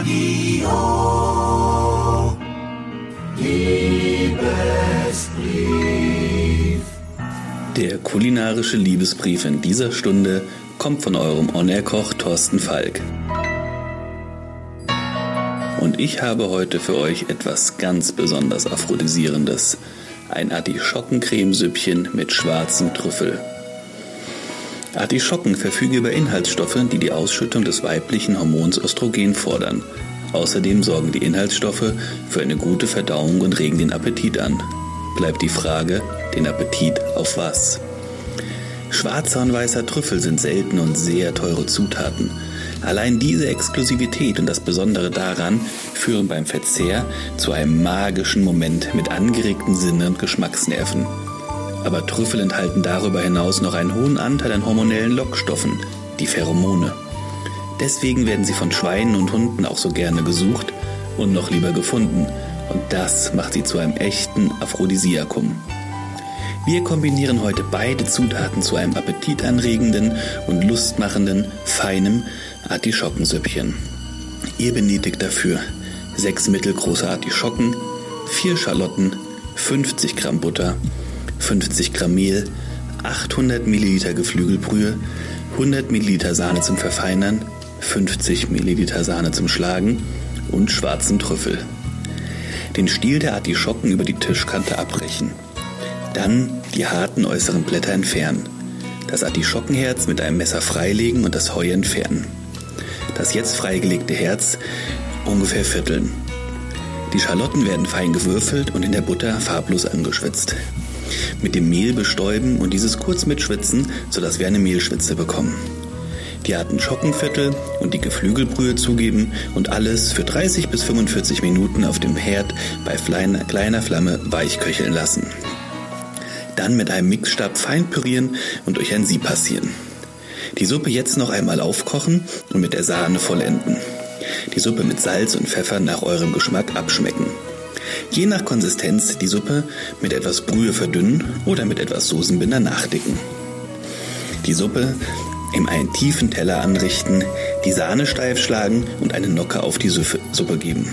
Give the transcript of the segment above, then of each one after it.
Radio. Liebesbrief. Der kulinarische Liebesbrief in dieser Stunde kommt von eurem On-Air-Koch Thorsten Falk. Und ich habe heute für euch etwas ganz besonders Aphrodisierendes. Ein Artischockencremesüppchen mit schwarzem Trüffel. Artischocken verfügen über Inhaltsstoffe, die die Ausschüttung des weiblichen Hormons Östrogen fordern. Außerdem sorgen die Inhaltsstoffe für eine gute Verdauung und regen den Appetit an. Bleibt die Frage, den Appetit auf was? Schwarzer und weißer Trüffel sind selten und sehr teure Zutaten. Allein diese Exklusivität und das Besondere daran führen beim Verzehr zu einem magischen Moment mit angeregten Sinne und Geschmacksnerven. Aber Trüffel enthalten darüber hinaus noch einen hohen Anteil an hormonellen Lockstoffen, die Pheromone. Deswegen werden sie von Schweinen und Hunden auch so gerne gesucht und noch lieber gefunden. Und das macht sie zu einem echten Aphrodisiakum. Wir kombinieren heute beide Zutaten zu einem appetitanregenden und lustmachenden, feinem Artischockensüppchen. Ihr benötigt dafür sechs mittelgroße Artischocken, vier Schalotten, 50 Gramm Butter, 50 Gramm Mehl, 800 Milliliter Geflügelbrühe, 100 Milliliter Sahne zum Verfeinern, 50 Milliliter Sahne zum Schlagen und schwarzen Trüffel. Den Stiel der Artischocken über die Tischkante abbrechen. Dann die harten äußeren Blätter entfernen. Das Artischockenherz mit einem Messer freilegen und das Heu entfernen. Das jetzt freigelegte Herz ungefähr vierteln. Die Schalotten werden fein gewürfelt und in der Butter farblos angeschwitzt. Mit dem Mehl bestäuben und dieses kurz mitschwitzen, sodass wir eine Mehlschwitze bekommen. Die Artenschockenviertel und die Geflügelbrühe zugeben und alles für 30 bis 45 Minuten auf dem Herd bei kleiner Flamme weichköcheln lassen. Dann mit einem Mixstab fein pürieren und durch ein Sieb passieren. Die Suppe jetzt noch einmal aufkochen und mit der Sahne vollenden. Die Suppe mit Salz und Pfeffer nach eurem Geschmack abschmecken. Je nach Konsistenz die Suppe mit etwas Brühe verdünnen oder mit etwas Soßenbinder nachdicken. Die Suppe in einen tiefen Teller anrichten, die Sahne steif schlagen und eine Nocke auf die Suppe geben.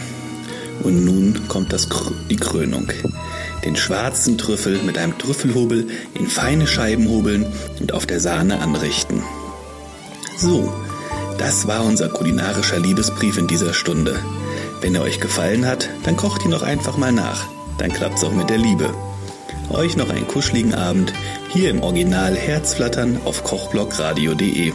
Und nun kommt das, die Krönung. Den schwarzen Trüffel mit einem Trüffelhobel in feine Scheiben hobeln und auf der Sahne anrichten. So, das war unser kulinarischer Liebesbrief in dieser Stunde. Wenn er euch gefallen hat, dann kocht ihn doch einfach mal nach. Dann klappt's auch mit der Liebe. Euch noch einen kuscheligen Abend hier im Original Herzflattern auf kochblockradio.de.